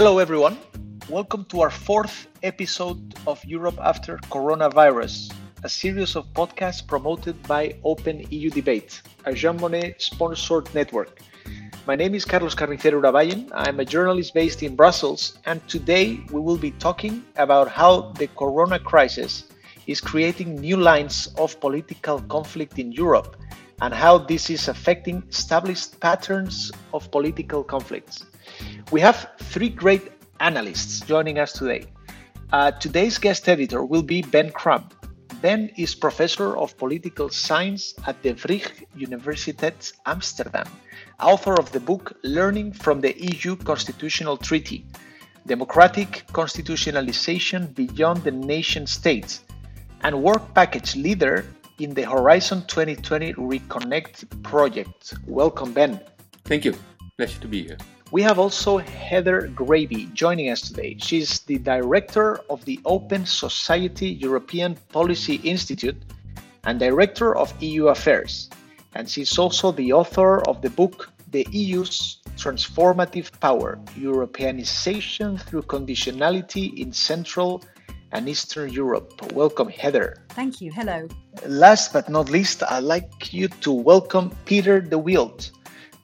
Hello, everyone. Welcome to our fourth episode of Europe After Coronavirus, a series of podcasts promoted by Open EU Debate, a Jean Monnet sponsored network. My name is Carlos Carnicero Urabayen. I'm a journalist based in Brussels, and today we will be talking about how the corona crisis is creating new lines of political conflict in Europe and how this is affecting established patterns of political conflicts. We have three great analysts joining us today. Uh, today's guest editor will be Ben Crum. Ben is professor of political science at the Vrije Universiteit Amsterdam, author of the book Learning from the EU Constitutional Treaty Democratic Constitutionalization Beyond the Nation States, and work package leader in the Horizon 2020 Reconnect project. Welcome, Ben. Thank you. Pleasure to be here. We have also Heather Grabbe joining us today. She's the director of the Open Society European Policy Institute and director of EU Affairs. And she's also the author of the book The EU's Transformative Power Europeanization through Conditionality in Central and Eastern Europe. Welcome, Heather. Thank you. Hello. Last but not least, I'd like you to welcome Peter de Wilde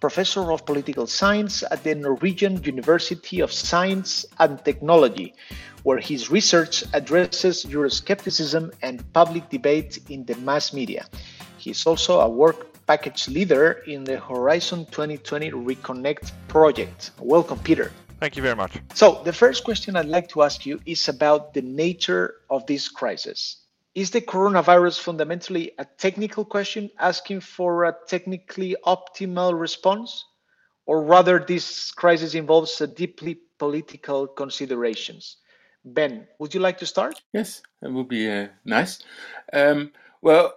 professor of political science at the Norwegian University of Science and Technology, where his research addresses Euroscepticism and public debate in the mass media. He is also a work package leader in the Horizon 2020 Reconnect project. Welcome, Peter. Thank you very much. So, the first question I'd like to ask you is about the nature of this crisis. Is the coronavirus fundamentally a technical question asking for a technically optimal response? Or rather, this crisis involves a deeply political considerations? Ben, would you like to start? Yes, that would be uh, nice. Um, well,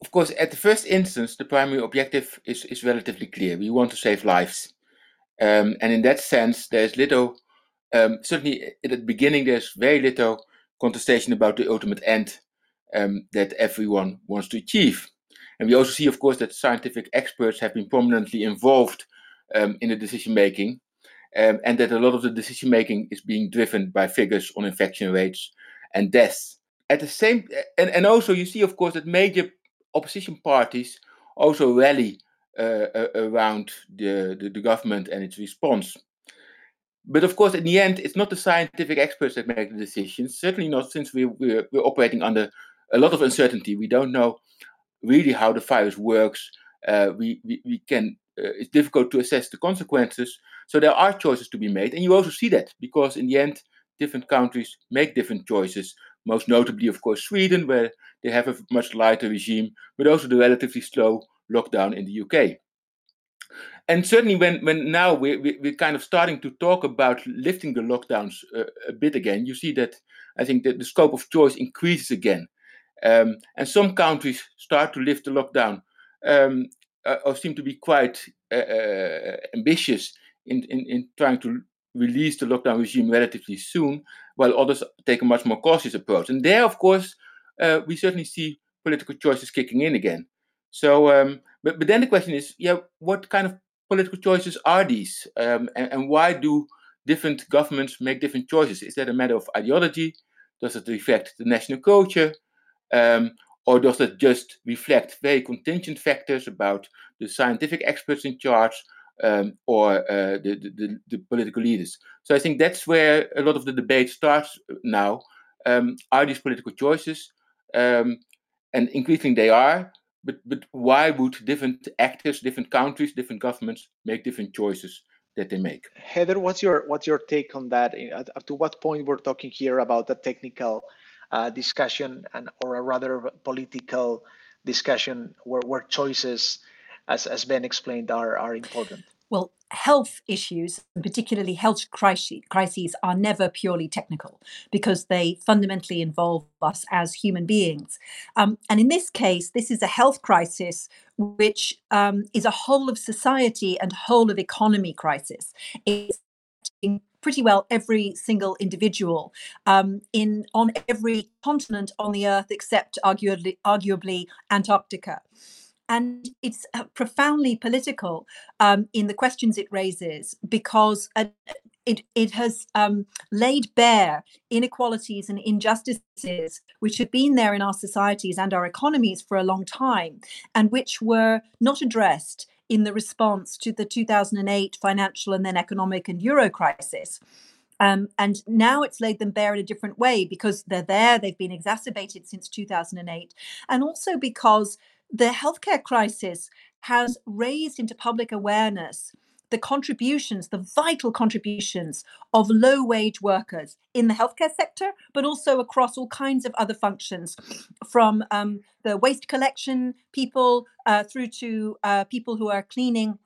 of course, at the first instance, the primary objective is, is relatively clear. We want to save lives. Um, and in that sense, there's little, um, certainly at the beginning, there's very little contestation about the ultimate end um, that everyone wants to achieve. And we also see, of course, that scientific experts have been prominently involved um, in the decision making, um, and that a lot of the decision making is being driven by figures on infection rates and deaths. At the same, and, and also you see, of course, that major opposition parties also rally uh, around the, the, the government and its response. But of course, in the end, it's not the scientific experts that make the decisions. Certainly not since we, we're, we're operating under a lot of uncertainty. We don't know really how the virus works. Uh, we, we, we can uh, it's difficult to assess the consequences. So there are choices to be made, and you also see that because in the end, different countries make different choices. Most notably, of course, Sweden, where they have a much lighter regime, but also the relatively slow lockdown in the UK. And certainly, when, when now we're, we're kind of starting to talk about lifting the lockdowns uh, a bit again, you see that I think that the scope of choice increases again. Um, and some countries start to lift the lockdown um, uh, or seem to be quite uh, uh, ambitious in, in, in trying to release the lockdown regime relatively soon, while others take a much more cautious approach. And there, of course, uh, we certainly see political choices kicking in again. So, um, but, but then the question is, yeah, what kind of political choices are these, um, and, and, why do different governments make different choices? Is that a matter of ideology? Does it reflect the national culture? Um, or does it just reflect very contingent factors about the scientific experts in charge um, or uh, the, the, the, political leaders? So I think that's where a lot of the debate starts now. Um, are these political choices? Um, and increasingly they are, but, but why would different actors, different countries, different governments make different choices? that they make. Heather, what's your what's your take on that? Up to what point we're talking here about the technical uh, discussion and or a rather political discussion where, where choices, as, as Ben explained, are, are important? Well, health issues, particularly health crises, are never purely technical because they fundamentally involve us as human beings. Um, and in this case, this is a health crisis which um, is a whole of society and whole of economy crisis. It's pretty well every single individual um, in on every continent on the earth except arguably, arguably Antarctica. And it's uh, profoundly political um, in the questions it raises because uh, it, it has um, laid bare inequalities and injustices which have been there in our societies and our economies for a long time and which were not addressed in the response to the 2008 financial and then economic and euro crisis. Um, and now it's laid them bare in a different way because they're there, they've been exacerbated since 2008, and also because the healthcare crisis has raised into public awareness the contributions, the vital contributions of low wage workers in the healthcare sector, but also across all kinds of other functions, from um, the waste collection people uh, through to uh, people who are cleaning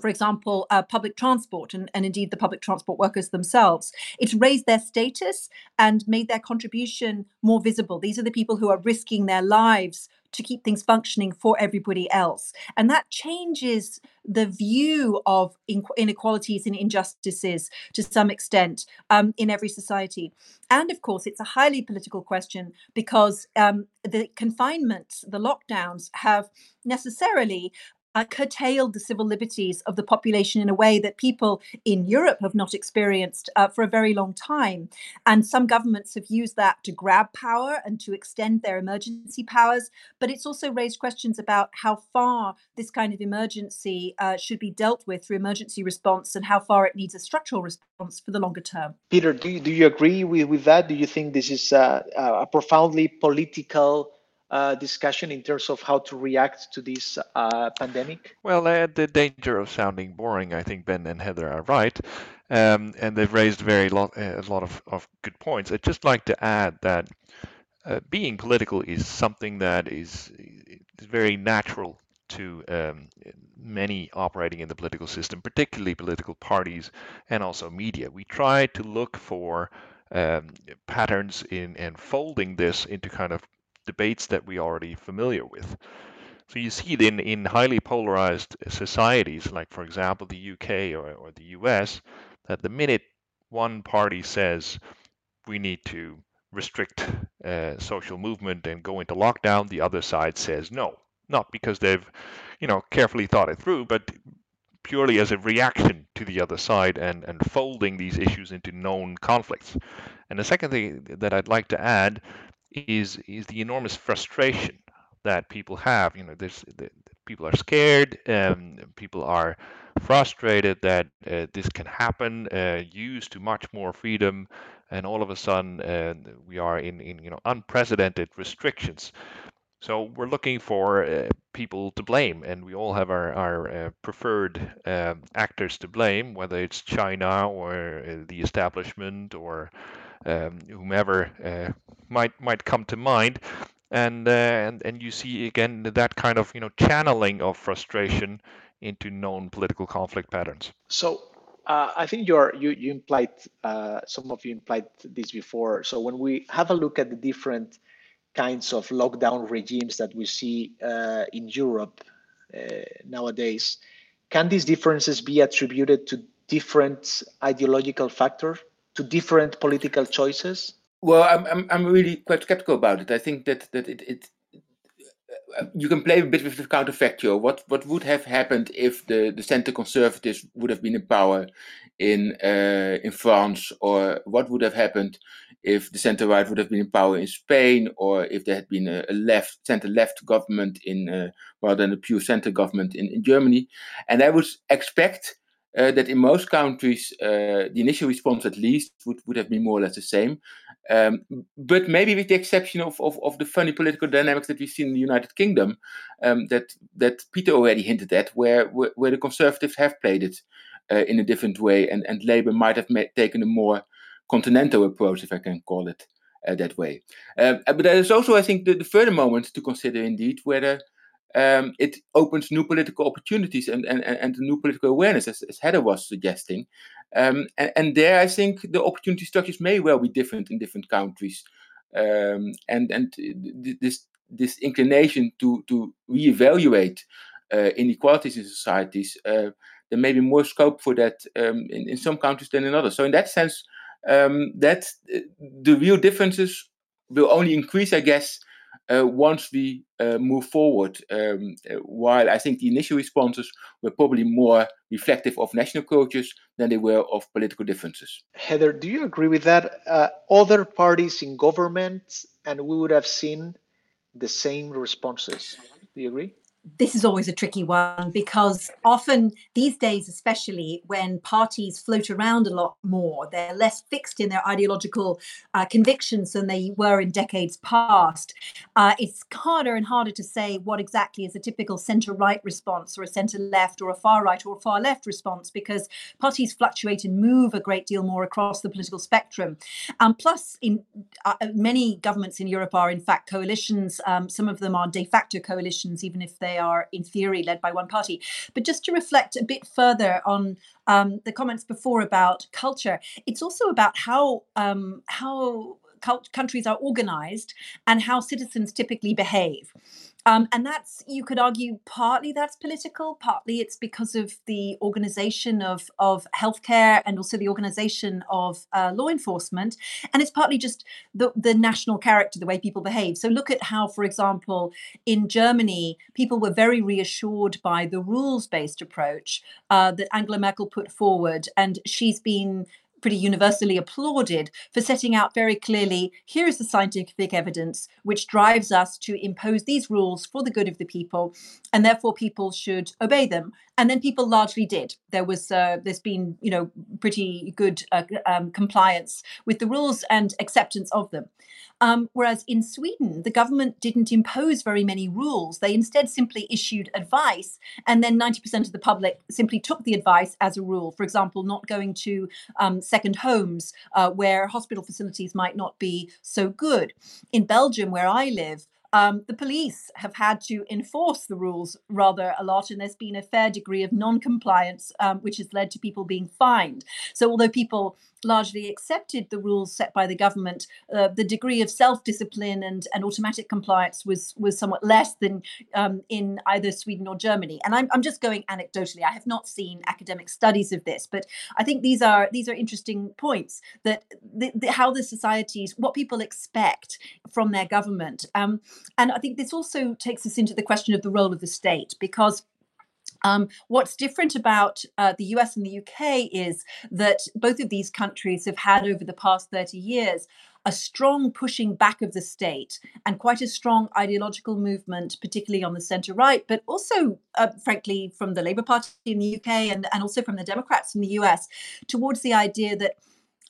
for example, uh, public transport and, and indeed the public transport workers themselves. It's raised their status and made their contribution more visible. These are the people who are risking their lives to keep things functioning for everybody else. And that changes the view of inequalities and injustices to some extent um, in every society. And of course, it's a highly political question because um, the confinements, the lockdowns have necessarily uh, curtailed the civil liberties of the population in a way that people in Europe have not experienced uh, for a very long time. And some governments have used that to grab power and to extend their emergency powers. But it's also raised questions about how far this kind of emergency uh, should be dealt with through emergency response and how far it needs a structural response for the longer term. Peter, do you, do you agree with, with that? Do you think this is a, a profoundly political? Uh, discussion in terms of how to react to this uh, pandemic? Well, uh, the danger of sounding boring, I think Ben and Heather are right, um, and they've raised very lot, uh, a lot of, of good points. I'd just like to add that uh, being political is something that is, is very natural to um, many operating in the political system, particularly political parties and also media. We try to look for um, patterns in and folding this into kind of debates that we are already familiar with. So you see it in, in highly polarized societies, like, for example, the UK or, or the US, that the minute one party says we need to restrict uh, social movement and go into lockdown, the other side says no. Not because they've, you know, carefully thought it through, but purely as a reaction to the other side and, and folding these issues into known conflicts. And the second thing that I'd like to add is is the enormous frustration that people have. You know, there's the, people are scared, um, people are frustrated that uh, this can happen, uh, used to much more freedom, and all of a sudden uh, we are in, in you know unprecedented restrictions. So we're looking for uh, people to blame, and we all have our, our uh, preferred um, actors to blame, whether it's China or uh, the establishment or um, whomever uh, might might come to mind, and uh, and and you see again that kind of you know channeling of frustration into known political conflict patterns. So uh, I think you're, you you implied uh, some of you implied this before. So when we have a look at the different kinds of lockdown regimes that we see uh, in Europe uh, nowadays, can these differences be attributed to different ideological factors? To different political choices? Well, I'm, I'm, I'm really quite skeptical about it. I think that that it, it you can play a bit with the counterfactual. What what would have happened if the, the center conservatives would have been in power in uh, in France, or what would have happened if the center right would have been in power in Spain, or if there had been a, a left center left government in uh, rather than a pure center government in, in Germany? And I would expect uh, that in most countries, uh, the initial response at least would, would have been more or less the same. Um, but maybe with the exception of, of, of, the funny political dynamics that we've seen in the United Kingdom, um, that, that Peter already hinted at, where, where, where the Conservatives have played it uh, in a different way, and, and Labour might have ma- taken a more continental approach, if I can call it uh, that way. Um, but there is also, I think, the, the further moment to consider indeed whether um, it opens new political opportunities and, and, and new political awareness, as, as Heather was suggesting. Um, and, and, there, I think the opportunity structures may well be different in different countries. Um, and and this this inclination to to reevaluate uh, inequalities in societies, uh, there may be more scope for that um, in, in some countries than in others. So in that sense, um, that uh, the real differences will only increase, I guess, uh, once we uh, move forward. Um, uh, while I think the initial responses were probably more reflective of national cultures than they were of political differences. Heather, do you agree with that? Uh, other parties in government, and we would have seen the same responses. Do you agree? This is always a tricky one because often these days, especially when parties float around a lot more, they're less fixed in their ideological uh, convictions than they were in decades past. Uh, it's harder and harder to say what exactly is a typical centre right response or a centre left or a far right or a far left response because parties fluctuate and move a great deal more across the political spectrum. Um, plus, in uh, many governments in Europe are in fact coalitions. Um, some of them are de facto coalitions, even if they they are, in theory, led by one party. But just to reflect a bit further on um, the comments before about culture, it's also about how um, how countries are organized and how citizens typically behave. Um, and that's, you could argue, partly that's political, partly it's because of the organization of, of healthcare and also the organization of uh, law enforcement. And it's partly just the, the national character, the way people behave. So look at how, for example, in Germany, people were very reassured by the rules based approach uh, that Angela Merkel put forward. And she's been pretty universally applauded for setting out very clearly here is the scientific evidence which drives us to impose these rules for the good of the people and therefore people should obey them. And then people largely did. There was uh, there's been you know pretty good uh, um, compliance with the rules and acceptance of them um, whereas in Sweden, the government didn't impose very many rules. They instead simply issued advice, and then 90% of the public simply took the advice as a rule. For example, not going to um, second homes uh, where hospital facilities might not be so good. In Belgium, where I live, um, the police have had to enforce the rules rather a lot, and there's been a fair degree of non compliance, um, which has led to people being fined. So, although people largely accepted the rules set by the government, uh, the degree of self-discipline and, and automatic compliance was was somewhat less than um, in either Sweden or Germany. And I'm, I'm just going anecdotally. I have not seen academic studies of this, but I think these are these are interesting points that the, the, how the societies, what people expect from their government, um, and I think this also takes us into the question of the role of the state because um, what's different about uh, the US and the UK is that both of these countries have had over the past 30 years a strong pushing back of the state and quite a strong ideological movement, particularly on the centre right, but also, uh, frankly, from the Labour Party in the UK and, and also from the Democrats in the US, towards the idea that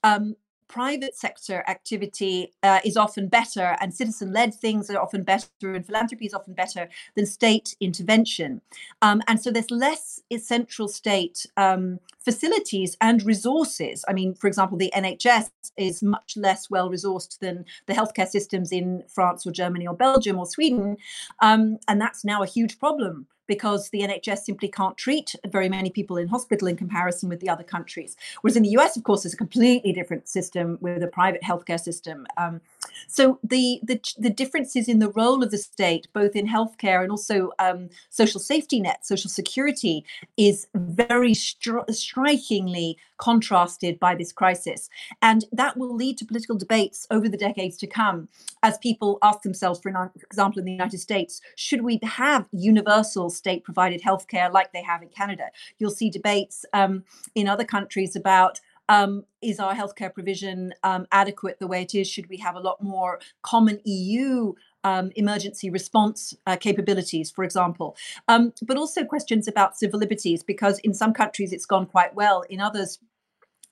um, private sector activity uh, is often better and citizen led things are often better and philanthropy is often better than state intervention. Um, and so there's less central state um, facilities and resources. I mean, for example, the NHS is much less well resourced than the healthcare systems in France or Germany or Belgium or Sweden. Um, and that's now a huge problem because the NHS simply can't treat very many people in hospital in comparison with the other countries. Whereas in the US, of course, it's a completely different system with a private healthcare system. Um, so the, the, the differences in the role of the state, both in healthcare and also um, social safety net, social security, is very stri- strikingly contrasted by this crisis. And that will lead to political debates over the decades to come as people ask themselves, for example, in the United States, should we have universal state provided healthcare like they have in Canada. You'll see debates um, in other countries about um, is our healthcare provision um, adequate the way it is? Should we have a lot more common EU um, emergency response uh, capabilities, for example? Um, but also questions about civil liberties, because in some countries it's gone quite well, in others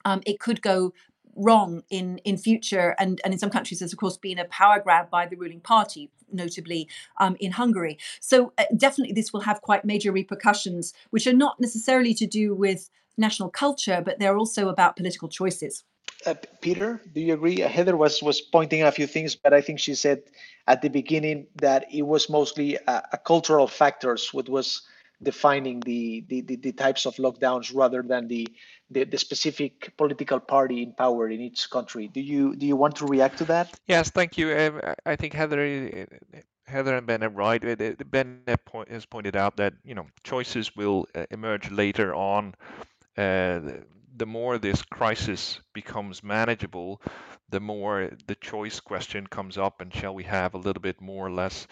um, it could go wrong in in future and and in some countries there's of course been a power grab by the ruling party notably um, in hungary so uh, definitely this will have quite major repercussions which are not necessarily to do with national culture but they're also about political choices uh, peter do you agree uh, heather was was pointing a few things but i think she said at the beginning that it was mostly a, a cultural factors what was defining the, the, the, the, types of lockdowns rather than the, the, the, specific political party in power in each country. Do you do you want to react to that? Yes, thank you. Um, I think Heather Heather and Ben are right. Ben has pointed out that you know choices will uh, emerge later on. The more this crisis becomes manageable, the more the choice question comes up and shall we have a little bit more or less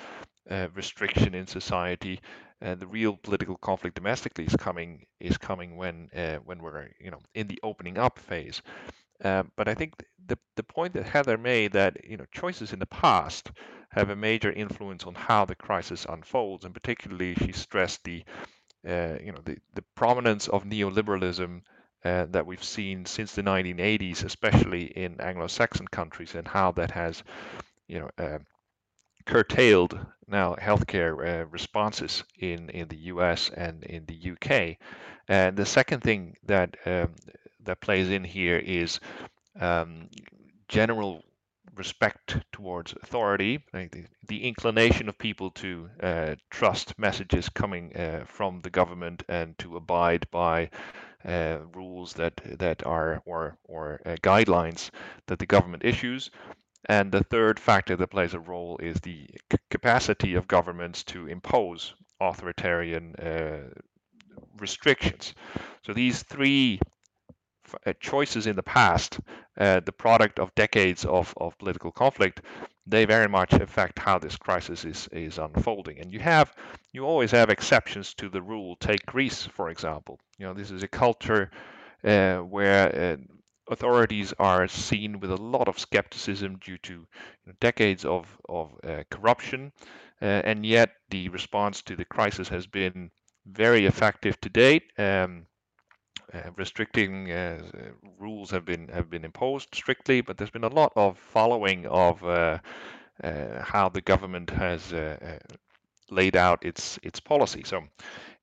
uh, restriction in society? And the real political conflict domestically is coming is coming when uh, when we're you know in the opening up phase. Uh, but I think the the point that Heather made that you know choices in the past have a major influence on how the crisis unfolds and particularly she stressed the you know the, the prominence of neoliberalism uh, that we've seen since the 1980s, especially in Anglo-Saxon countries, and how that has, you know, uh, curtailed now healthcare uh, responses in in the U.S. and in the UK. And the second thing that um, that plays in here is um, general respect towards authority, like the, the, inclination of people to uh, trust messages coming uh, from the government and to abide by uh, rules that that are or or uh, guidelines that the government issues. And the third factor that plays a role is the c- capacity of governments to impose authoritarian uh, restrictions. So these three choices in the past, uh, the product of decades of, of political conflict, they very much affect how this crisis is, is unfolding. And you have, you always have exceptions to the rule. Take Greece, for example. You know, this is a culture uh, where uh, authorities are seen with a lot of skepticism due to you know, decades of, of uh, corruption. Uh, and yet the response to the crisis has been very effective to date. Um, uh, restricting uh, rules have been have been imposed strictly, but there's been a lot of following of uh, how the government has laid out its its policy. So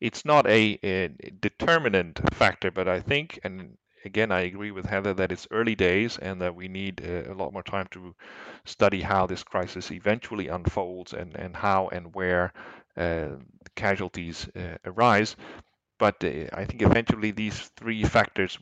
it's not a, a, determinant factor, but I think, and again, I agree with Heather that it's early days and that we need a, a lot more time to study how this crisis eventually unfolds and and how and where uh, casualties uh, arise but uh, I think eventually these three factors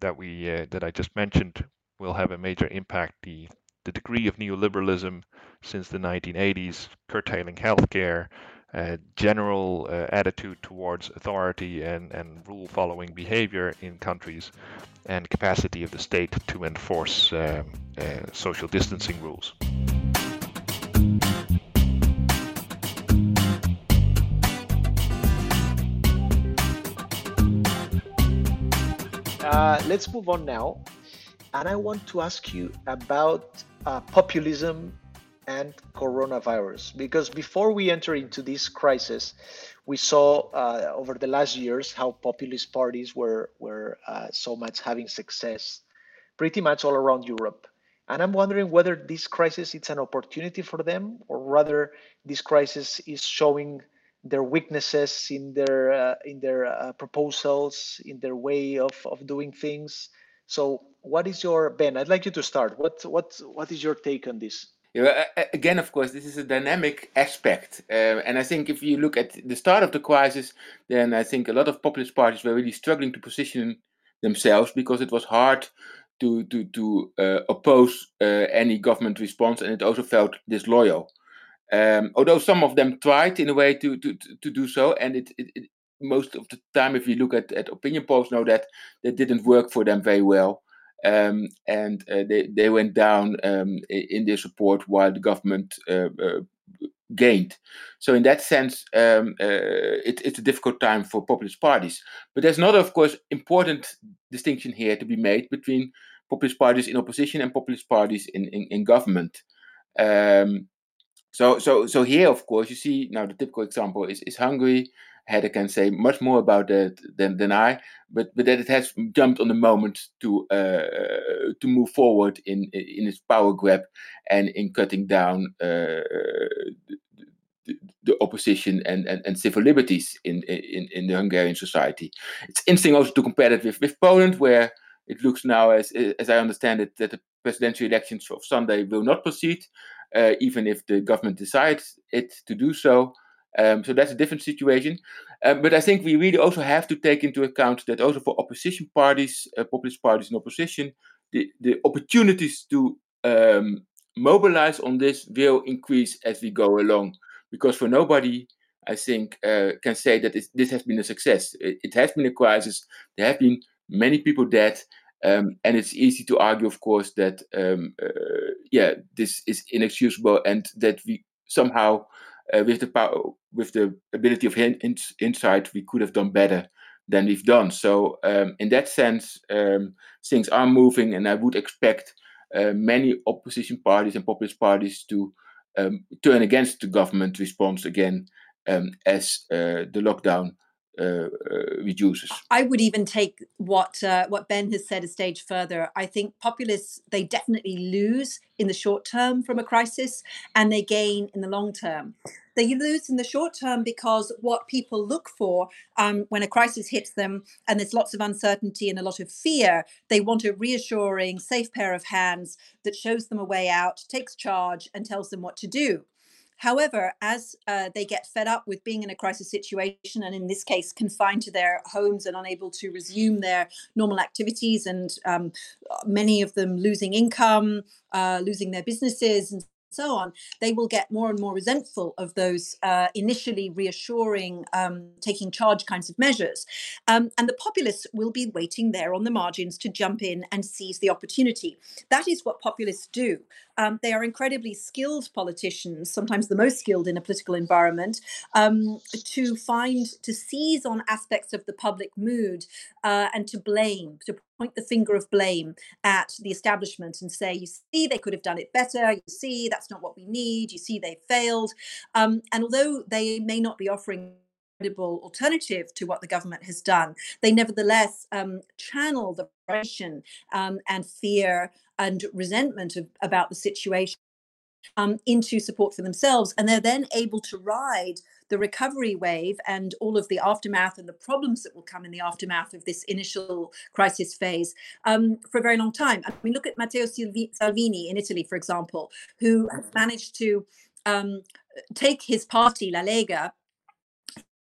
that we uh, that I just mentioned will have a major impact. The the degree of neoliberalism since the 1980s, curtailing healthcare, uh, general uh, attitude towards authority and, and rule following behavior in countries, and capacity of the state to enforce um, uh, social distancing rules. Uh, let's move on now. And I want to ask you about uh, populism and coronavirus. Because before we enter into this crisis, we saw uh, over the last years how populist parties were, were uh, so much having success pretty much all around Europe. And I'm wondering whether this crisis is an opportunity for them, or rather, this crisis is showing their weaknesses in their uh, in their uh, proposals in their way of, of doing things so what is your ben i'd like you to start what what what is your take on this yeah, again, of course, this is a dynamic aspect. Uh, and I think if you look at the start of the crisis, then I think a lot of populist parties were really struggling to position themselves because it was hard to, to, to uh, oppose uh, any government response and it also felt disloyal. Um, although some of them tried in a way to to, to do so, and it, it, it, most of the time, if you look at, at opinion polls, know that that didn't work for them very well, um, and uh, they they went down um, in their support while the government uh, uh, gained. So in that sense, um, uh, it, it's a difficult time for populist parties. But there's another, of course, important distinction here to be made between populist parties in opposition and populist parties in in, in government. Um, so, so, so here, of course, you see now the typical example is, is Hungary. Heather can say much more about that than, than I, but but that it has jumped on the moment to uh, to move forward in in its power grab and in cutting down uh, the, the, opposition and, and, and civil liberties in, in in the Hungarian society. It's interesting also to compare that with with Poland, where it looks now as as I understand it that the presidential elections of Sunday will not proceed uh, even if the government decides it to do so. Um, so that's a different situation. Um, but I think we really also have to take into account that also for opposition parties, uh, populist parties in opposition, the, the opportunities to um, mobilize on this will increase as we go along. Because for nobody, I think, uh, can say that this has been a success. It, it, has been a crisis. There have been many people dead. Um, and it's easy to argue, of course, that um, uh, yeah, this is inexcusable, and that we somehow, uh, with the power, with the ability of in- insight, we could have done better than we've done. So, um, in that sense, um, things are moving, and I would expect uh, many opposition parties and populist parties to um, turn against the government response again um, as uh, the lockdown uh, uh, reduces. I would even take what uh, what Ben has said a stage further. I think populists they definitely lose in the short term from a crisis, and they gain in the long term. They lose in the short term because what people look for um, when a crisis hits them and there's lots of uncertainty and a lot of fear, they want a reassuring, safe pair of hands that shows them a way out, takes charge, and tells them what to do. However, as uh, they get fed up with being in a crisis situation, and in this case, confined to their homes and unable to resume their normal activities, and um, many of them losing income, uh, losing their businesses, and so on, they will get more and more resentful of those uh, initially reassuring, um, taking charge kinds of measures. Um, and the populists will be waiting there on the margins to jump in and seize the opportunity. That is what populists do. Um, they are incredibly skilled politicians, sometimes the most skilled in a political environment, um, to find, to seize on aspects of the public mood uh, and to blame, to point the finger of blame at the establishment and say, you see, they could have done it better. You see, that's not what we need. You see, they failed. Um, and although they may not be offering credible alternative to what the government has done, they nevertheless um, channel the frustration um, and fear and resentment of, about the situation um, into support for themselves. And they're then able to ride the recovery wave and all of the aftermath and the problems that will come in the aftermath of this initial crisis phase um, for a very long time. I mean, look at Matteo Salvini in Italy, for example, who has managed to um, take his party, La Lega,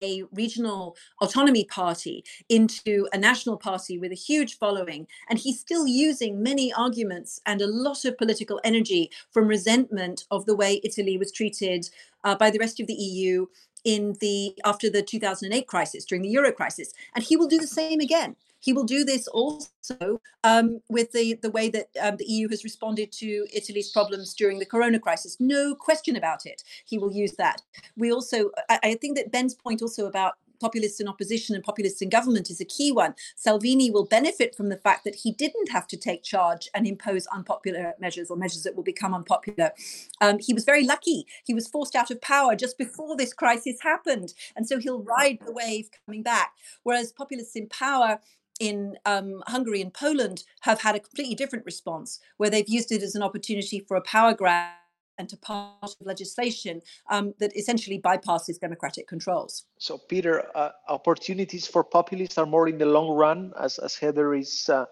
a regional autonomy party into a national party with a huge following. And he's still using many arguments and a lot of political energy from resentment of the way Italy was treated uh, by the rest of the EU in the after the 2008 crisis during the euro crisis and he will do the same again he will do this also um, with the, the way that um, the EU has responded to Italy's problems during the corona crisis. No question about it. He will use that. We also, I, I think that Ben's point also about populists in opposition and populists in government is a key one. Salvini will benefit from the fact that he didn't have to take charge and impose unpopular measures or measures that will become unpopular. Um, he was very lucky. He was forced out of power just before this crisis happened. And so he'll ride the wave coming back. Whereas populists in power, in um, Hungary and Poland have had a completely different response, where they've used it as an opportunity for a power grab and to pass legislation um, that essentially bypasses democratic controls. So, Peter, uh, opportunities for populists are more in the long run, as, as Heather is uh,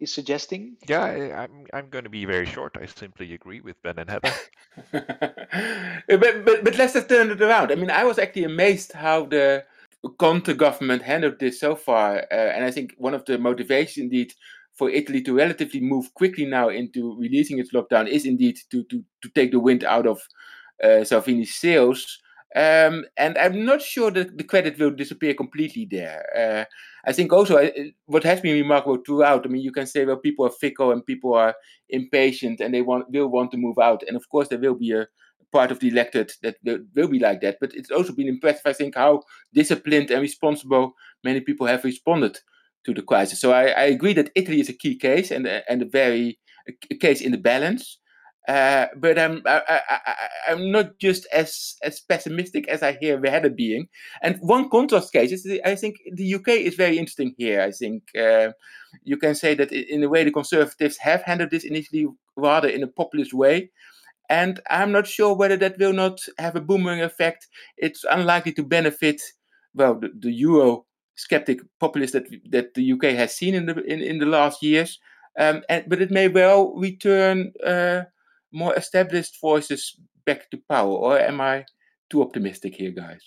is suggesting. Yeah, I, am I'm, I'm going to be very short. I simply agree with Ben and Heather. but, but but let's just turn it around. I mean, I was actually amazed how the Conte government handled this so far, uh, and I think one of the motivations indeed for Italy to relatively move quickly now into releasing its lockdown is indeed to to to take the wind out of uh, Salvini's sails. Um, and I'm not sure that the credit will disappear completely there. Uh, I think also uh, what has been remarkable throughout. I mean, you can say well, people are fickle and people are impatient, and they want will want to move out. And of course, there will be a part of the electorate that will, will be like that. But it's also been impressive, I think, how disciplined and responsible many people have responded to the crisis. So I, I agree that Italy is a key case and and a very a case in the balance. Uh, but I'm I, I, am not just as as pessimistic as I hear Heather being. And one contrast case is the, I think the UK is very interesting here. I think uh, you can say that in a way the Conservatives have handled this initially rather in a populist way. And I'm not sure whether that will not have a boomerang effect. It's unlikely to benefit well the, the Euro skeptic populace that that the UK has seen in the in, in the last years. Um, and, but it may well return uh, more established voices back to power. Or am I too optimistic here, guys?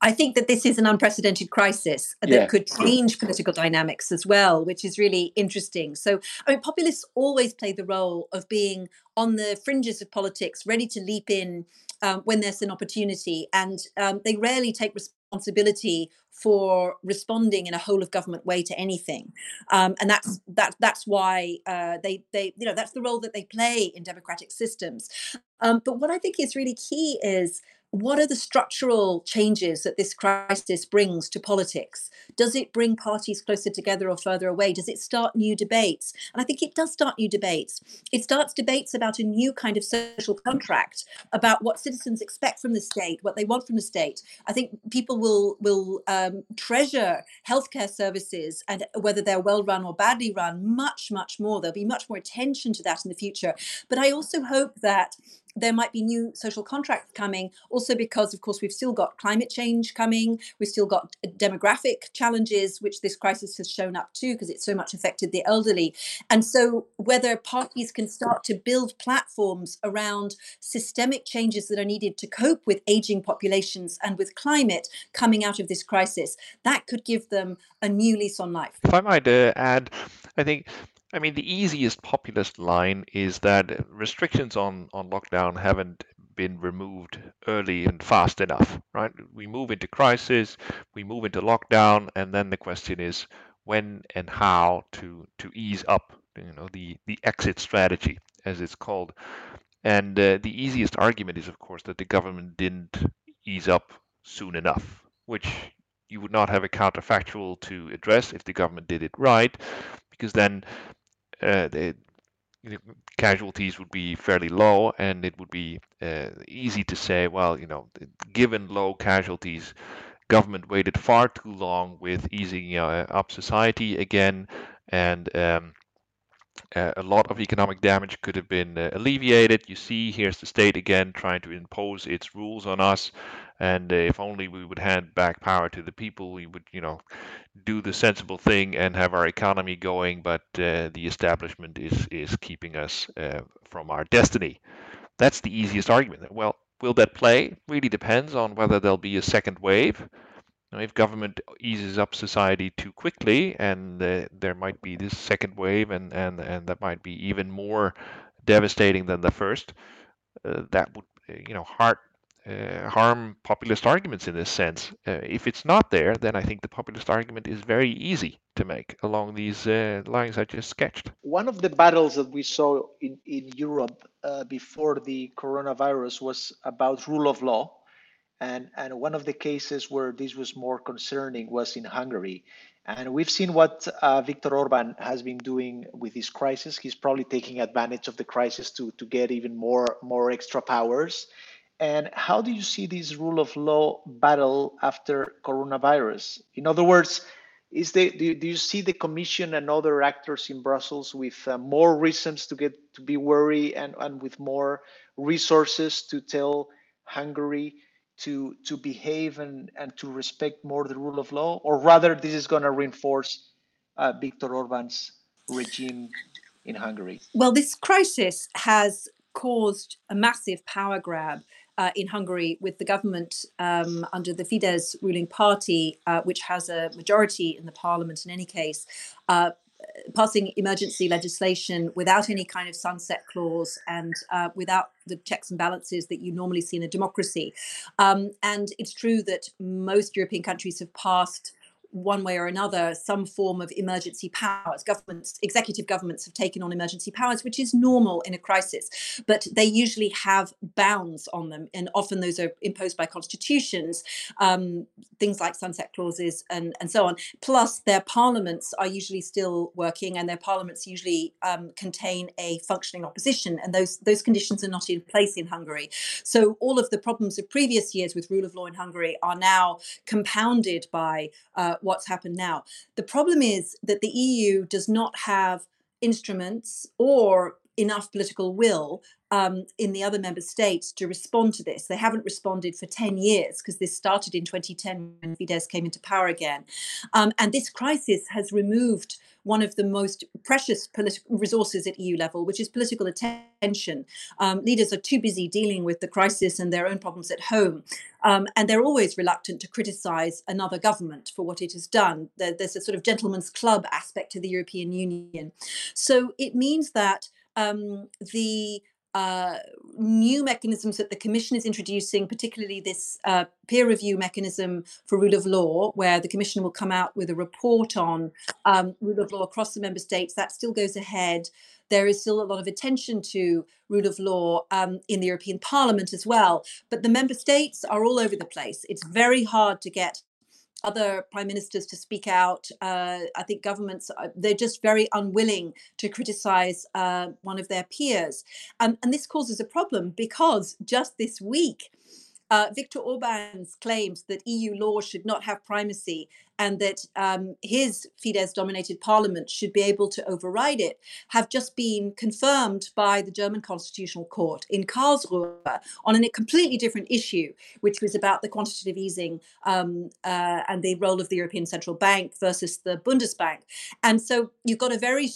I think that this is an unprecedented crisis that yeah. could change political dynamics as well, which is really interesting. So, I mean, populists always play the role of being on the fringes of politics, ready to leap in um, when there's an opportunity, and um, they rarely take responsibility for responding in a whole of government way to anything, um, and that's that that's why uh, they they you know that's the role that they play in democratic systems. Um, but what I think is really key is what are the structural changes that this crisis brings to politics? Does it bring parties closer together or further away? Does it start new debates? And I think it does start new debates. It starts debates about a new kind of social contract, about what citizens expect from the state, what they want from the state. I think people will will um, treasure healthcare services and whether they're well run or badly run much much more. There'll be much more attention to that in the future. But I also hope that there might be new social contracts coming. Also because of course we've still got climate change coming. We've still got uh, demographic challenges which this crisis has shown up too because it's so much affected the elderly. And so whether parties can start to build platforms around systemic changes that are needed to cope with aging populations and with climate coming out of this crisis that could give them a new lease on life. If i might uh, add i think I mean, the easiest populist line is that restrictions on, on lockdown haven't been removed early and fast enough, right? We move into crisis, we move into lockdown, and then the question is when and how to to ease up, you know, the the exit strategy, as it's called. And uh, the easiest argument is, of course, that the government didn't ease up soon enough, which you would not have a counterfactual to address if the government did it right, because then uh, the casualties would be fairly low, and it would be uh, easy to say, well, you know, given low casualties, government waited far too long with easing uh, up society again, and um, uh, a lot of economic damage could have been uh, alleviated. You see, here's the state again trying to impose its rules on us, and uh, if only we would hand back power to the people, we would, you know, do the sensible thing and have our economy going. But uh, the establishment is is keeping us uh, from our destiny. That's the easiest argument. Well, will that play? Really depends on whether there'll be a second wave. Now, if government eases up society too quickly, and uh, there might be this second wave, and, and, and that might be even more devastating than the first, uh, that would you know hard uh, harm populist arguments in this sense. Uh, if it's not there, then I think the populist argument is very easy to make along these uh, lines I just sketched. One of the battles that we saw in, in Europe uh, before the coronavirus was about rule of law. And, and one of the cases where this was more concerning was in Hungary. And we've seen what uh, Viktor Orban has been doing with this crisis. He's probably taking advantage of the crisis to, to get even more, more extra powers. And how do you see this rule of law battle after coronavirus? In other words, is the do, do you see the commission and other actors in Brussels with uh, more reasons to get to be worried and, and with more resources to tell Hungary to to behave and, and to respect more the rule of law, or rather this is going to reinforce uh, Viktor Orban's regime in Hungary? Well, this crisis has caused a massive power grab uh, in Hungary with the government um, under the Fidesz ruling party, uh, which has a majority in the parliament in any case, uh, passing emergency legislation without any kind of sunset clause and uh, without the checks and balances that you normally see in a democracy. Um, and it's true that most European countries have passed one way or another some form of emergency powers. Governments executive governments have taken on emergency powers which is normal in a crisis but they usually have bounds on them and often those are imposed by constitutions um, things like sunset clauses and, and so on. Plus their parliaments are usually still working and their parliaments usually um, contain a functioning opposition and those those conditions are not in place in hungary. So all of the problems of previous years with rule of law in hungary are now compounded by uh, what's happened now. The problem is that the EU does not have instruments or enough political will um, in the other member states to respond to this. They haven't responded for 10 years because this started in 2010 when Fidesz came into power again. Um, and this crisis has removed one of the most precious political resources at EU level, which is political attention. Um, leaders are too busy dealing with the crisis and their own problems at home. Um, and they're always reluctant to criticize another government for what it has done. There, there's a sort of gentleman's club aspect to the European Union. So it means that um, the uh, new mechanisms that the Commission is introducing, particularly this uh, peer review mechanism for rule of law, where the Commission will come out with a report on um, rule of law across the member states. That still goes ahead. There is still a lot of attention to rule of law um, in the European Parliament as well. But the member states are all over the place. It's very hard to get other prime ministers to speak out. Uh, I think governments, uh, they're just very unwilling to criticize uh, one of their peers. Um, and this causes a problem because just this week, uh, Viktor Orban's claims that EU law should not have primacy and that um, his Fidesz dominated parliament should be able to override it have just been confirmed by the German Constitutional Court in Karlsruhe on a completely different issue, which was about the quantitative easing um, uh, and the role of the European Central Bank versus the Bundesbank. And so you've got a very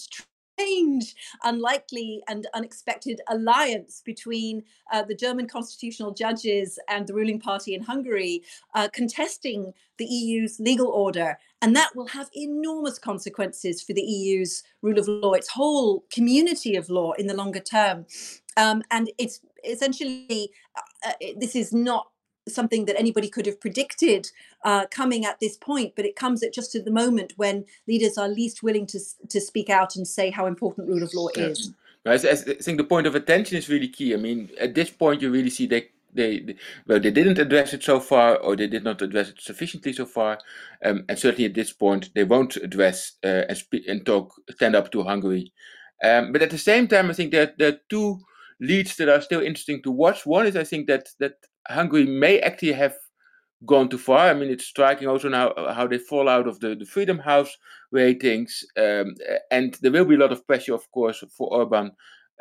strange, unlikely, and unexpected alliance between uh, the German constitutional judges and the ruling party in Hungary uh, contesting the EU's legal order. And that will have enormous consequences for the EU's rule of law, its whole community of law in the longer term. Um, and it's essentially, uh, uh this is not something that anybody could have predicted uh, coming at this point, but it comes at just at the moment when leaders are least willing to to speak out and say how important rule of law is. I, think the point of attention is really key. I mean, at this point, you really see they, they, they well, they didn't address it so far, or they did not address it sufficiently so far, um, and certainly at this point, they won't address uh, and speak and talk, stand up to Hungary. Um, but at the same time, I think there, there are two leads that are still interesting to watch. One is I think that that Hungary may actually have gone too far. I mean, it's striking also now uh, how they fall out of the, the Freedom House ratings. Um, and there will be a lot of pressure, of course, for Orban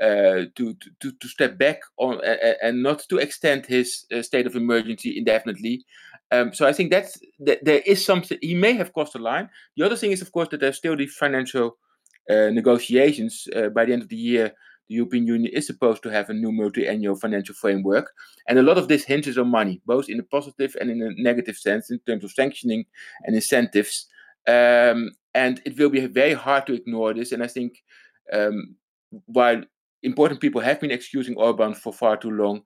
uh, to, to, to step back on uh, and not to extend his uh, state of emergency indefinitely. Um, so I think that's, that there is something, he may have crossed the line. The other thing is, of course, that there's still the financial uh, negotiations uh, by the end of the year the European Union is supposed to have a new multi-annual financial framework, and a lot of this hinges on money, both in a positive and in a negative sense, in terms of sanctioning and incentives. Um, and it will be very hard to ignore this. And I think um, while important people have been excusing Orban for far too long,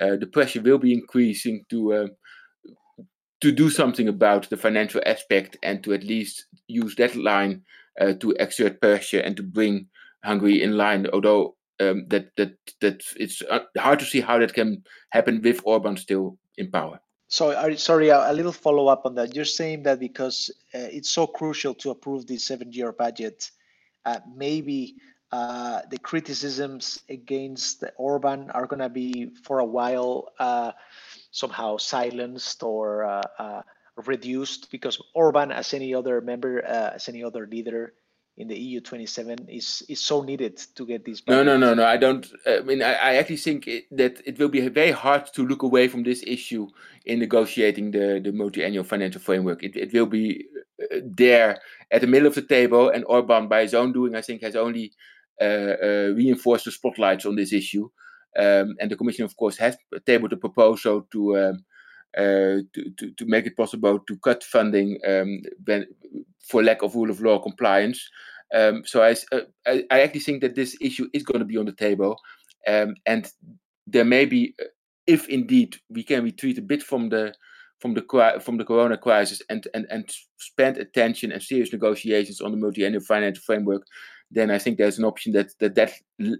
uh, the pressure will be increasing to uh, to do something about the financial aspect and to at least use that line uh, to exert pressure and to bring Hungary in line. Although um, that that that it's uh, hard to see how that can happen with Orban still in power. So, sorry, a, a, little follow up on that. You're saying that because uh, it's so crucial to approve the seven-year budget, uh, maybe uh, the criticisms against Orban are going to be for a while uh, somehow silenced or uh, reduced because Orban, as any other member, as any other leader, in the EU 27 is is so needed to get these. No, no, no, no. I don't. I mean, I, I actually think it, that it will be very hard to look away from this issue in negotiating the the multi-annual financial framework. It it will be uh, there at the middle of the table, and Orban, by his own doing, I think, has only uh, uh, reinforced the spotlights on this issue. Um, and the Commission, of course, has tabled a proposal to. Um, uh, to, to, to make it possible to cut funding um, when, for lack of rule of law compliance. Um, so I, uh, I, I, actually think that this issue is going to be on the table, um, and there may be, uh, if indeed we can retreat a bit from the from the from the corona crisis and and and spend attention and serious negotiations on the multi-annual financial framework, then I think there's an option that that that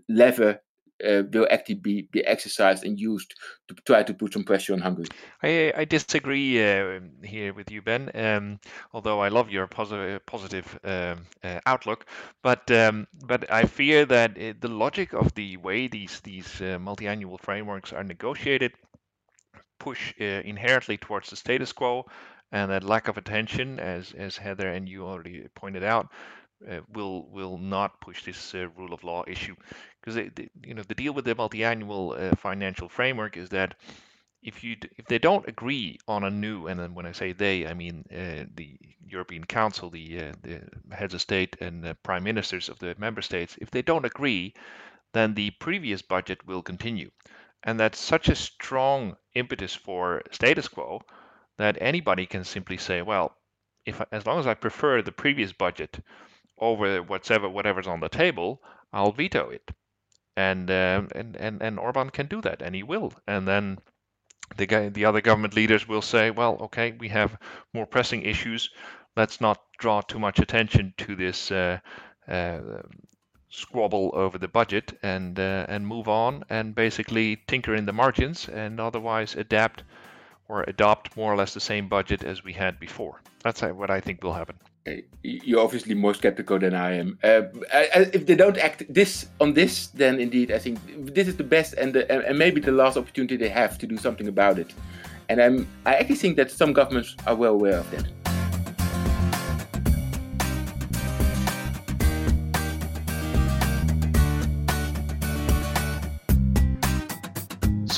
lever uh, will actually be, be exercised and used to try to put some pressure on Hungary. I, I disagree uh, here with you, Ben. Um, although I love your positive positive um, uh, outlook, but um, but I fear that it, the logic of the way these these uh, multi-annual frameworks are negotiated push uh, inherently towards the status quo, and that lack of attention, as as Heather and you already pointed out, uh, will will not push this uh, rule of law issue. Because you know the deal with the multi-annual uh, financial framework is that if you if they don't agree on a new and then when I say they I mean uh, the European Council the uh, the heads of state and prime ministers of the member states if they don't agree then the previous budget will continue. And that's such a strong impetus for status quo that anybody can simply say well if as long as I prefer the previous budget over whatever whatever's on the table, I'll veto it. and um, and and and Orban can do that, and he will, and then the guy, the other government leaders will say, well, okay, we have more pressing issues. Let's not draw too much attention to this uh, uh, squabble over the budget and uh, and move on and basically tinker in the margins and otherwise adapt or adopt more or less the same budget as we had before. That's what I think will happen. You're obviously more skeptical than I am. Uh, if they don't act this on this, then indeed I think this is the best and the, and maybe the last opportunity they have to do something about it. And I'm, I actually think that some governments are well aware of that.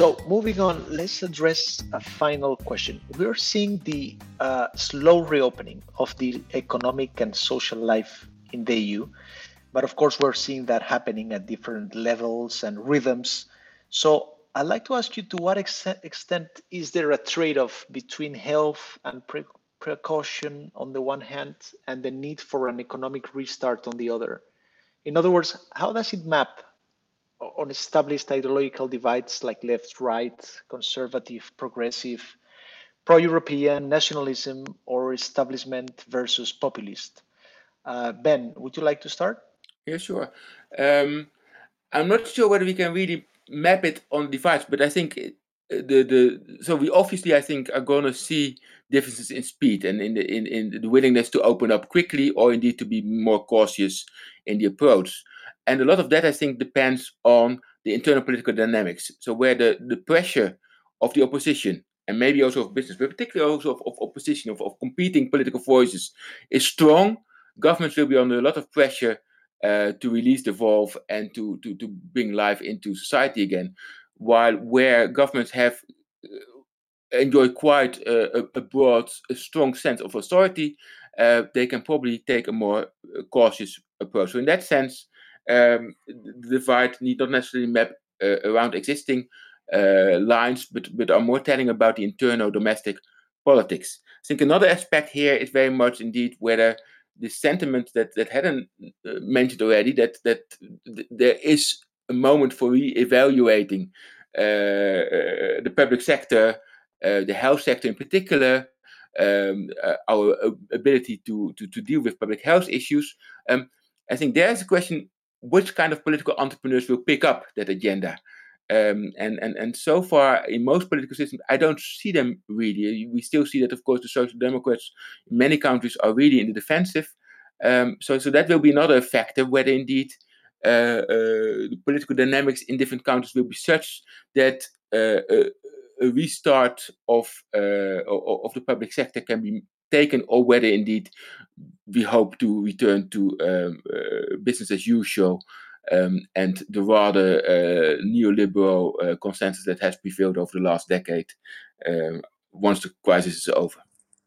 So, moving on, let's address a final question. We're seeing the uh, slow reopening of the economic and social life in the EU, but of course, we're seeing that happening at different levels and rhythms. So, I'd like to ask you to what extent, extent is there a trade off between health and pre- precaution on the one hand and the need for an economic restart on the other? In other words, how does it map on established ideological divides like left, right, conservative, progressive, pro European, nationalism, or establishment versus populist. Uh, ben, would you like to start? Yeah, sure. Um, I'm not sure whether we can really map it on divides, but I think uh, the the so we obviously I think are going to see differences in speed and in the in, in the willingness to open up quickly or indeed to be more cautious in the approach. And a lot of that, I think, depends on the internal political dynamics. So, where the, the pressure of the opposition, and maybe also of business, but particularly also of, of opposition, of, of competing political voices, is strong, governments will be under a lot of pressure uh, to release the valve and to, to, to bring life into society again. While where governments have uh, enjoyed quite a, a, broad, a strong sense of authority, uh, they can probably take a more uh, cautious approach. So, in that sense, um, the divide need not necessarily map uh, around existing uh, lines, but, but are more telling about the internal domestic politics. I think another aspect here is very much indeed whether the sentiment that that hadn't uh, mentioned already that that th- there is a moment for re-evaluating uh, the public sector, uh, the health sector in particular, um, uh, our ability to, to to deal with public health issues. Um, I think there's a question which kind of political entrepreneurs will pick up that agenda. Um, and, and, and so far, in most political systems, I don't see them really. We still see that, of course, the Social Democrats in many countries are really in the defensive. Um, so, so that will be another factor whether indeed uh, uh, the political dynamics in different countries will be such that uh, a, restart of uh, of the public sector can be taken or whether indeed we hope to return to um, uh, business as usual um, and the rather uh, neoliberal uh, consensus that has prevailed over the last decade um, once the crisis is over.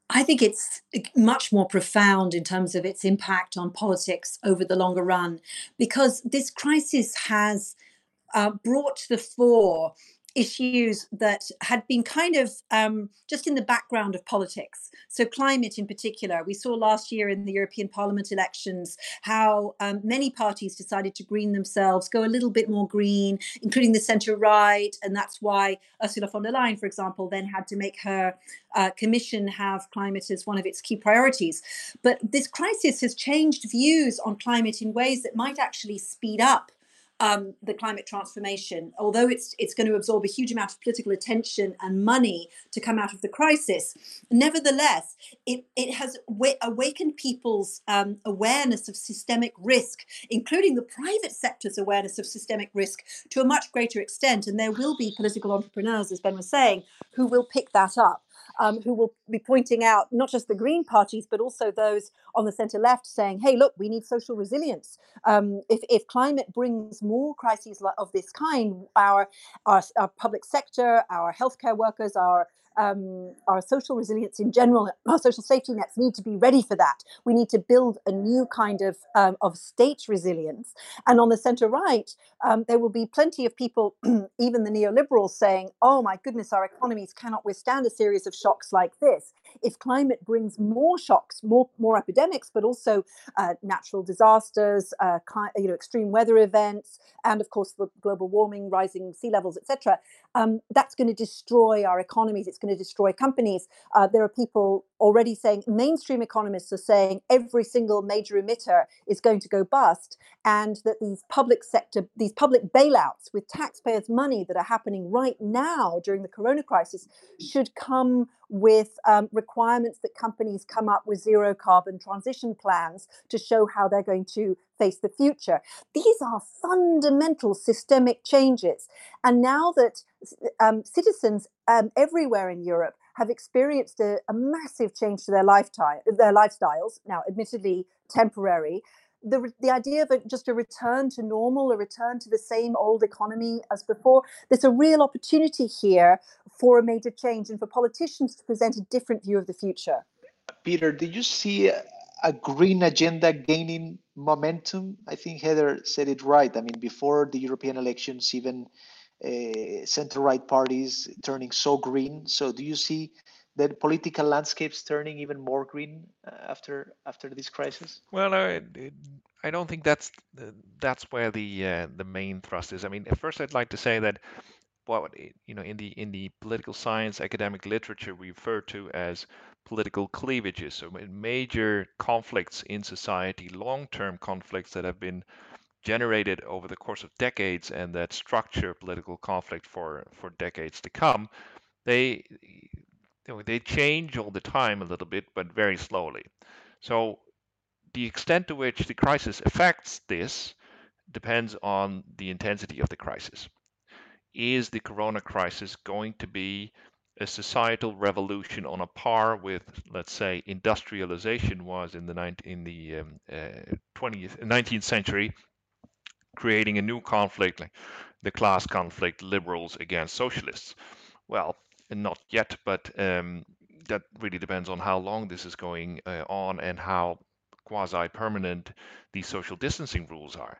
I think it's much more profound in terms of its impact on politics over the longer run, because this crisis has uh, brought to the fore issues that had been kind of um, just in the background of politics. So, climate in particular, we saw last year in the European Parliament elections how um, many parties decided to green themselves, go a little bit more green, including the centre right. And that's why Ursula von der Leyen, for example, then had to make her uh, commission have climate as one of its key priorities. But this crisis has changed views on climate in ways that might actually speed up um, the climate transformation, although it's it's going to absorb a huge amount of political attention and money to come out of the crisis, nevertheless, it, it has w- awakened people's um, awareness of systemic risk, including the private sector's awareness of systemic risk to a much greater extent. And there will be political entrepreneurs, as Ben was saying, who will pick that up um, who will be pointing out not just the Green parties, but also those on the centre left saying, hey, look, we need social resilience. Um, if, if climate brings more crises of this kind, our, our, our public sector, our healthcare workers, our um, our social resilience in general, our social safety nets need to be ready for that. We need to build a new kind of um, of state resilience. And on the centre right, um, there will be plenty of people, even the neoliberals, saying, "Oh my goodness, our economies cannot withstand a series of shocks like this." If climate brings more shocks, more more epidemics, but also uh, natural disasters, uh, you know, extreme weather events, and of course the global warming, rising sea levels, etc. Um, that's going to destroy our economies. It's going to destroy companies. Uh, there are people already saying, mainstream economists are saying every single major emitter is going to go bust, and that these public sector, these public bailouts with taxpayers' money that are happening right now during the corona crisis should come with um, requirements that companies come up with zero carbon transition plans to show how they're going to face the future. These are fundamental systemic changes. And now that um, citizens um, everywhere in Europe have experienced a, a massive change to their lifetime, their lifestyles, now admittedly temporary, the, the idea of a, just a return to normal, a return to the same old economy as before, there's a real opportunity here for a major change and for politicians to present a different view of the future. Peter, did you see a green agenda gaining momentum? I think Heather said it right. I mean, before the European elections, even uh, center right parties turning so green. So, do you see the political landscapes turning even more green uh, after after this crisis? Well, I, I don't think that's that's where the uh, the main thrust is. I mean, first, I'd like to say that what you know in the in the political science academic literature we refer to as political cleavages, so major conflicts in society, long-term conflicts that have been generated over the course of decades and that structure political conflict for for decades to come. They you know, they change all the time a little bit, but very slowly. So the extent to which the crisis affects this depends on the intensity of the crisis. Is the corona crisis going to be a societal revolution on a par with, let's say, industrialization was in the 19, in the um, uh, 20th, 19th century, creating a new conflict, like the class conflict, liberals against socialists? Well, not yet, but um, that really depends on how long this is going uh, on and how quasi-permanent these social distancing rules are.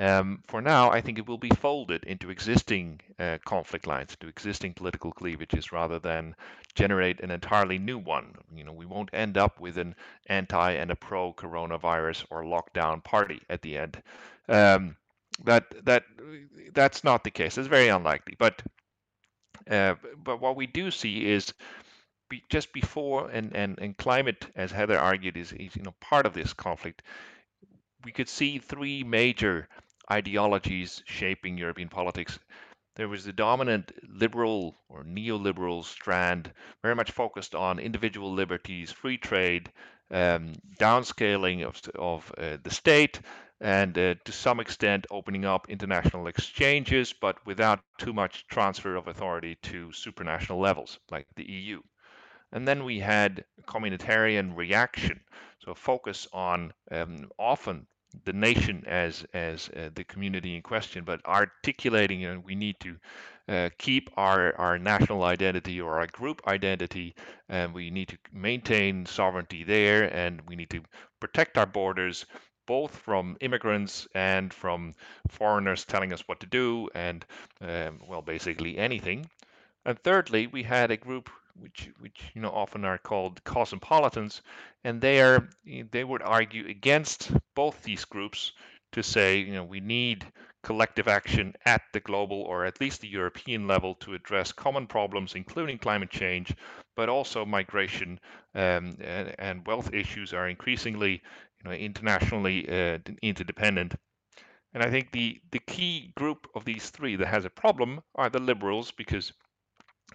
Um, for now, I think it will be folded into existing uh, conflict lines, into existing political cleavages, rather than generate an entirely new one. You know, we won't end up with an anti and a pro-coronavirus or lockdown party at the end. Um, that that that's not the case. It's very unlikely. But uh, but what we do see is be, just before and, and and climate, as Heather argued, is, is you know part of this conflict. We could see three major ideologies shaping European politics. There was the dominant liberal or neoliberal strand, very much focused on individual liberties, free trade, um, downscaling of, of uh, the state, and uh, to some extent opening up international exchanges, but without too much transfer of authority to supranational levels like the EU. And then we had communitarian reaction, so focus on um, often the nation as as uh, the community in question, but articulating, know, we need to uh, keep our our national identity or our group identity, and we need to maintain sovereignty there, and we need to protect our borders both from immigrants and from foreigners telling us what to do, and um, well, basically anything. And thirdly, we had a group which which you know often are called cosmopolitans, and they are they would argue against both these groups to say you know we need collective action at the global or at least the European level to address common problems, including climate change, but also migration um, and, and, wealth issues are increasingly you know, internationally uh, interdependent. And I think the, the key group of these three that has a problem are the liberals because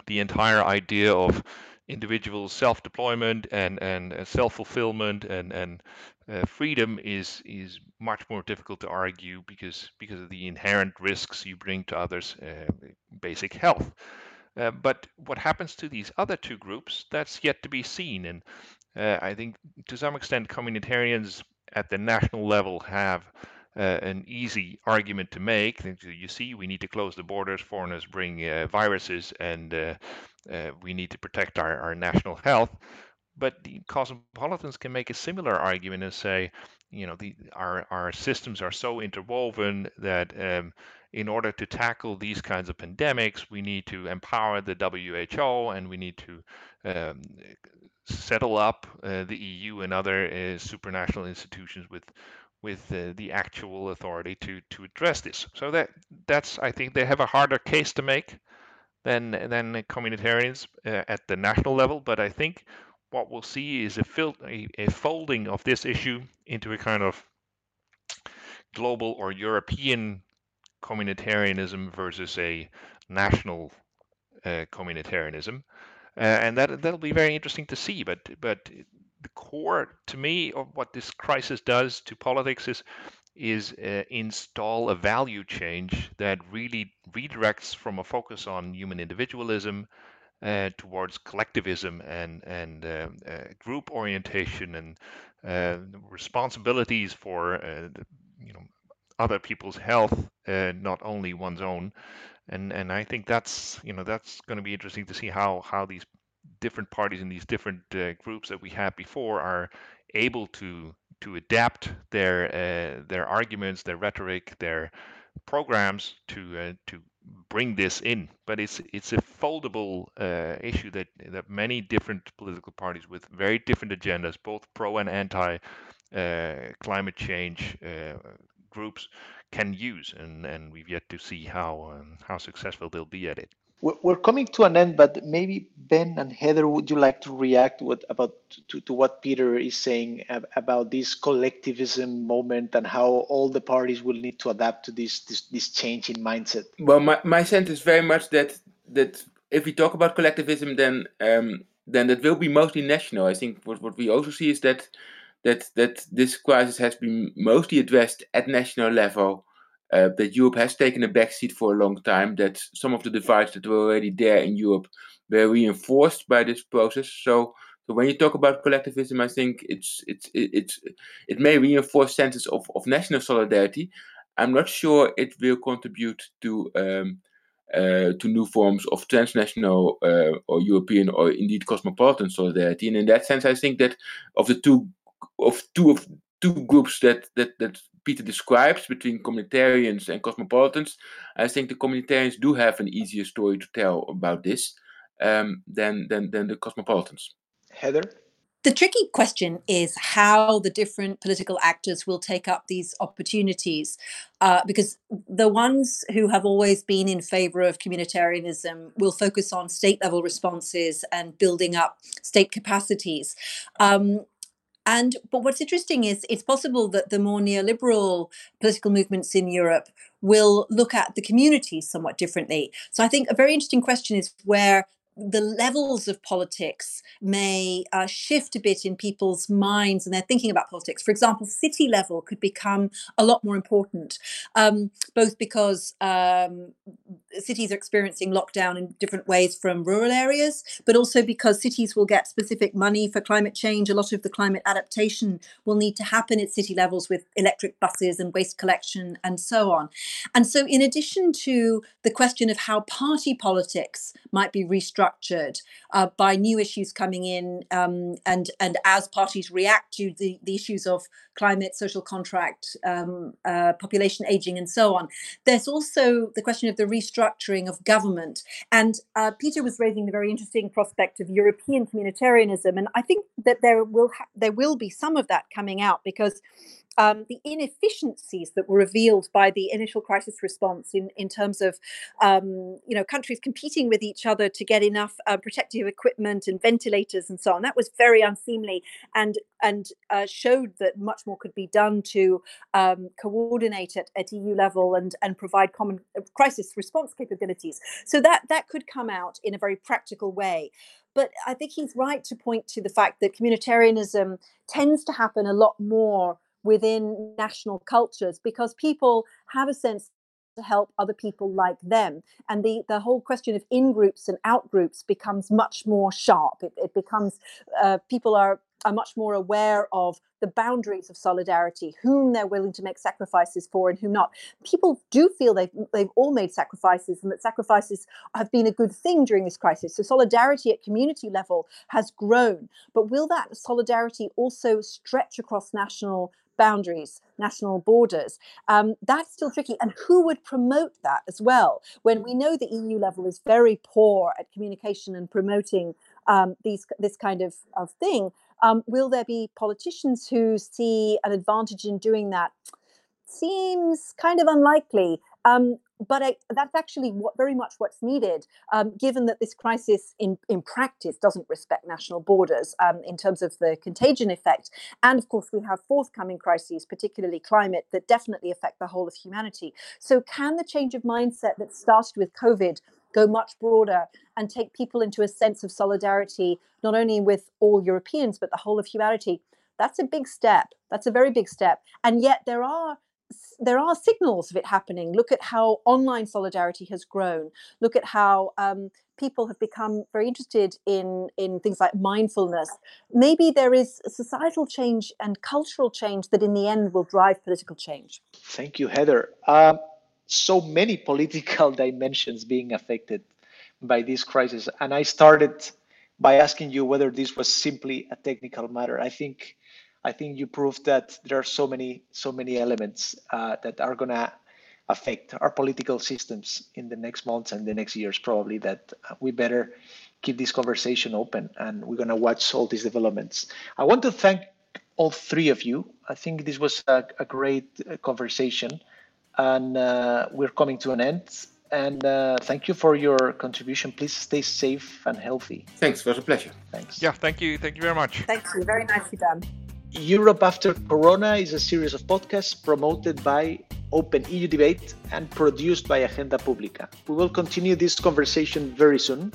the entire idea of individual self-deployment and and uh, self-fulfillment and and uh, freedom is is much more difficult to argue because because of the inherent risks you bring to others, uh, basic health. Uh, but what happens to these other two groups? That's yet to be seen, and uh, I think to some extent communitarians at the national level have uh, an easy argument to make. You see, we need to close the borders. Foreigners bring uh, viruses, and uh, uh, we need to protect our, our national health. But the cosmopolitans can make a similar argument and say, you know, the, our our systems are so interwoven that um, in order to tackle these kinds of pandemics, we need to empower the WHO and we need to um, settle up uh, the EU and other uh, supranational institutions with with uh, the actual authority to to address this. So that that's I think they have a harder case to make than than communitarians uh, at the national level. But I think what we'll see is a, fil- a, a folding of this issue into a kind of global or European communitarianism versus a national uh, communitarianism, uh, and that that'll be very interesting to see. But but the core to me of what this crisis does to politics is is uh, install a value change that really redirects from a focus on human individualism uh, towards collectivism and and uh, uh group orientation and uh, responsibilities for uh, you know other people's health, not only one's own. And and I think that's you know that's going to be interesting to see how how these different parties in these different uh, groups that we had before are able to to adapt their uh, their arguments, their rhetoric, their programs to uh, to bring this in. But it's it's a foldable uh, issue that that many different political parties with very different agendas, both pro and anti uh, climate change uh, groups, can use, and and we've yet to see how um, how successful they'll be at it. We're coming to an end, but maybe Ben and Heather, would you like to react with, about to, to what Peter is saying about this collectivism moment and how all the parties will need to adapt to this this, this change in mindset? Well, my, my sense is very much that that if we talk about collectivism, then um, then that will be mostly national. I think what, what we also see is that that that this crisis has been mostly addressed at national level uh, that Europe has taken a backseat for a long time, that some of the divides that were already there in Europe were reinforced by this process. So, so when you talk about collectivism, I think it's it's it's it may reinforce senses of, of national solidarity. I'm not sure it will contribute to um, uh, to new forms of transnational uh, or European or indeed cosmopolitan solidarity. And in that sense, I think that of the two of two of two groups that that that Peter describes between communitarians and cosmopolitans, I think the communitarians do have an easier story to tell about this um, than, than, than the cosmopolitans. Heather? The tricky question is how the different political actors will take up these opportunities. Uh, because the ones who have always been in favor of communitarianism will focus on state level responses and building up state capacities. Um, and but what's interesting is it's possible that the more neoliberal political movements in Europe will look at the communities somewhat differently. So I think a very interesting question is where the levels of politics may uh, shift a bit in people's minds and they're thinking about politics. For example, city level could become a lot more important, um, both because um, cities are experiencing lockdown in different ways from rural areas, but also because cities will get specific money for climate change. A lot of the climate adaptation will need to happen at city levels with electric buses and waste collection and so on. And so, in addition to the question of how party politics might be restructured, uh, by new issues coming in um, and and as parties react to the, the issues of climate, social contract, um, uh, population aging, and so on. There's also the question of the restructuring of government. And uh, Peter was raising the very interesting prospect of European communitarianism, and I think that there will ha- there will be some of that coming out because um, the inefficiencies that were revealed by the initial crisis response in, in terms of um, you know countries competing with each other to get enough uh, protective equipment and ventilators and so on. That was very unseemly and and uh, showed that much more could be done to um, coordinate at, at EU level and and provide common uh, crisis response capabilities. So that that could come out in a very practical way. But I think he's right to point to the fact that communitarianism tends to happen a lot more within national cultures because people have a sense to help other people like them and the the whole question of in groups and out groups becomes much more sharp it, it becomes uh, people are are much more aware of the boundaries of solidarity, whom they're willing to make sacrifices for and whom not. People do feel they've, they've all made sacrifices and that sacrifices have been a good thing during this crisis. So solidarity at community level has grown. But will that solidarity also stretch across national boundaries, national borders. Um, that's still tricky. And who would promote that as well? When we know the EU level is very poor at communication and promoting um, these this kind of, of thing, um, will there be politicians who see an advantage in doing that? Seems kind of unlikely. Um, but I, that's actually what, very much what's needed, um, given that this crisis in, in practice doesn't respect national borders um, in terms of the contagion effect. And of course, we have forthcoming crises, particularly climate, that definitely affect the whole of humanity. So, can the change of mindset that started with COVID go much broader and take people into a sense of solidarity, not only with all Europeans, but the whole of humanity? That's a big step. That's a very big step. And yet, there are there are signals of it happening. Look at how online solidarity has grown. Look at how um, people have become very interested in in things like mindfulness. Maybe there is societal change and cultural change that, in the end, will drive political change. Thank you, Heather. Um, so many political dimensions being affected by this crisis, and I started by asking you whether this was simply a technical matter. I think I think you proved that there are so many so many elements uh, that are gonna affect our political systems in the next months and the next years probably that we better keep this conversation open and we're gonna watch all these developments. I want to thank all three of you. I think this was a, a great uh, conversation and uh, we're coming to an end. And uh, thank you for your contribution. Please stay safe and healthy. Thanks. It was a pleasure. Thanks. Yeah, thank you. Thank you very much. Thank you. Very nicely done. Europe After Corona is a series of podcasts promoted by Open EU Debate and produced by Agenda Pública. We will continue this conversation very soon,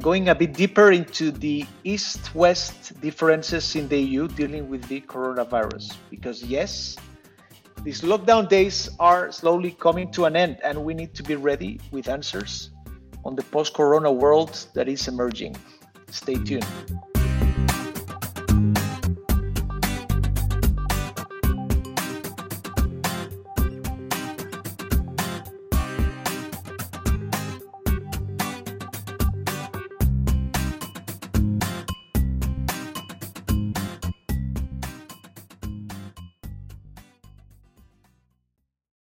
going a bit deeper into the east west differences in the EU dealing with the coronavirus. Because, yes, these lockdown days are slowly coming to an end, and we need to be ready with answers on the post corona world that is emerging. Stay tuned.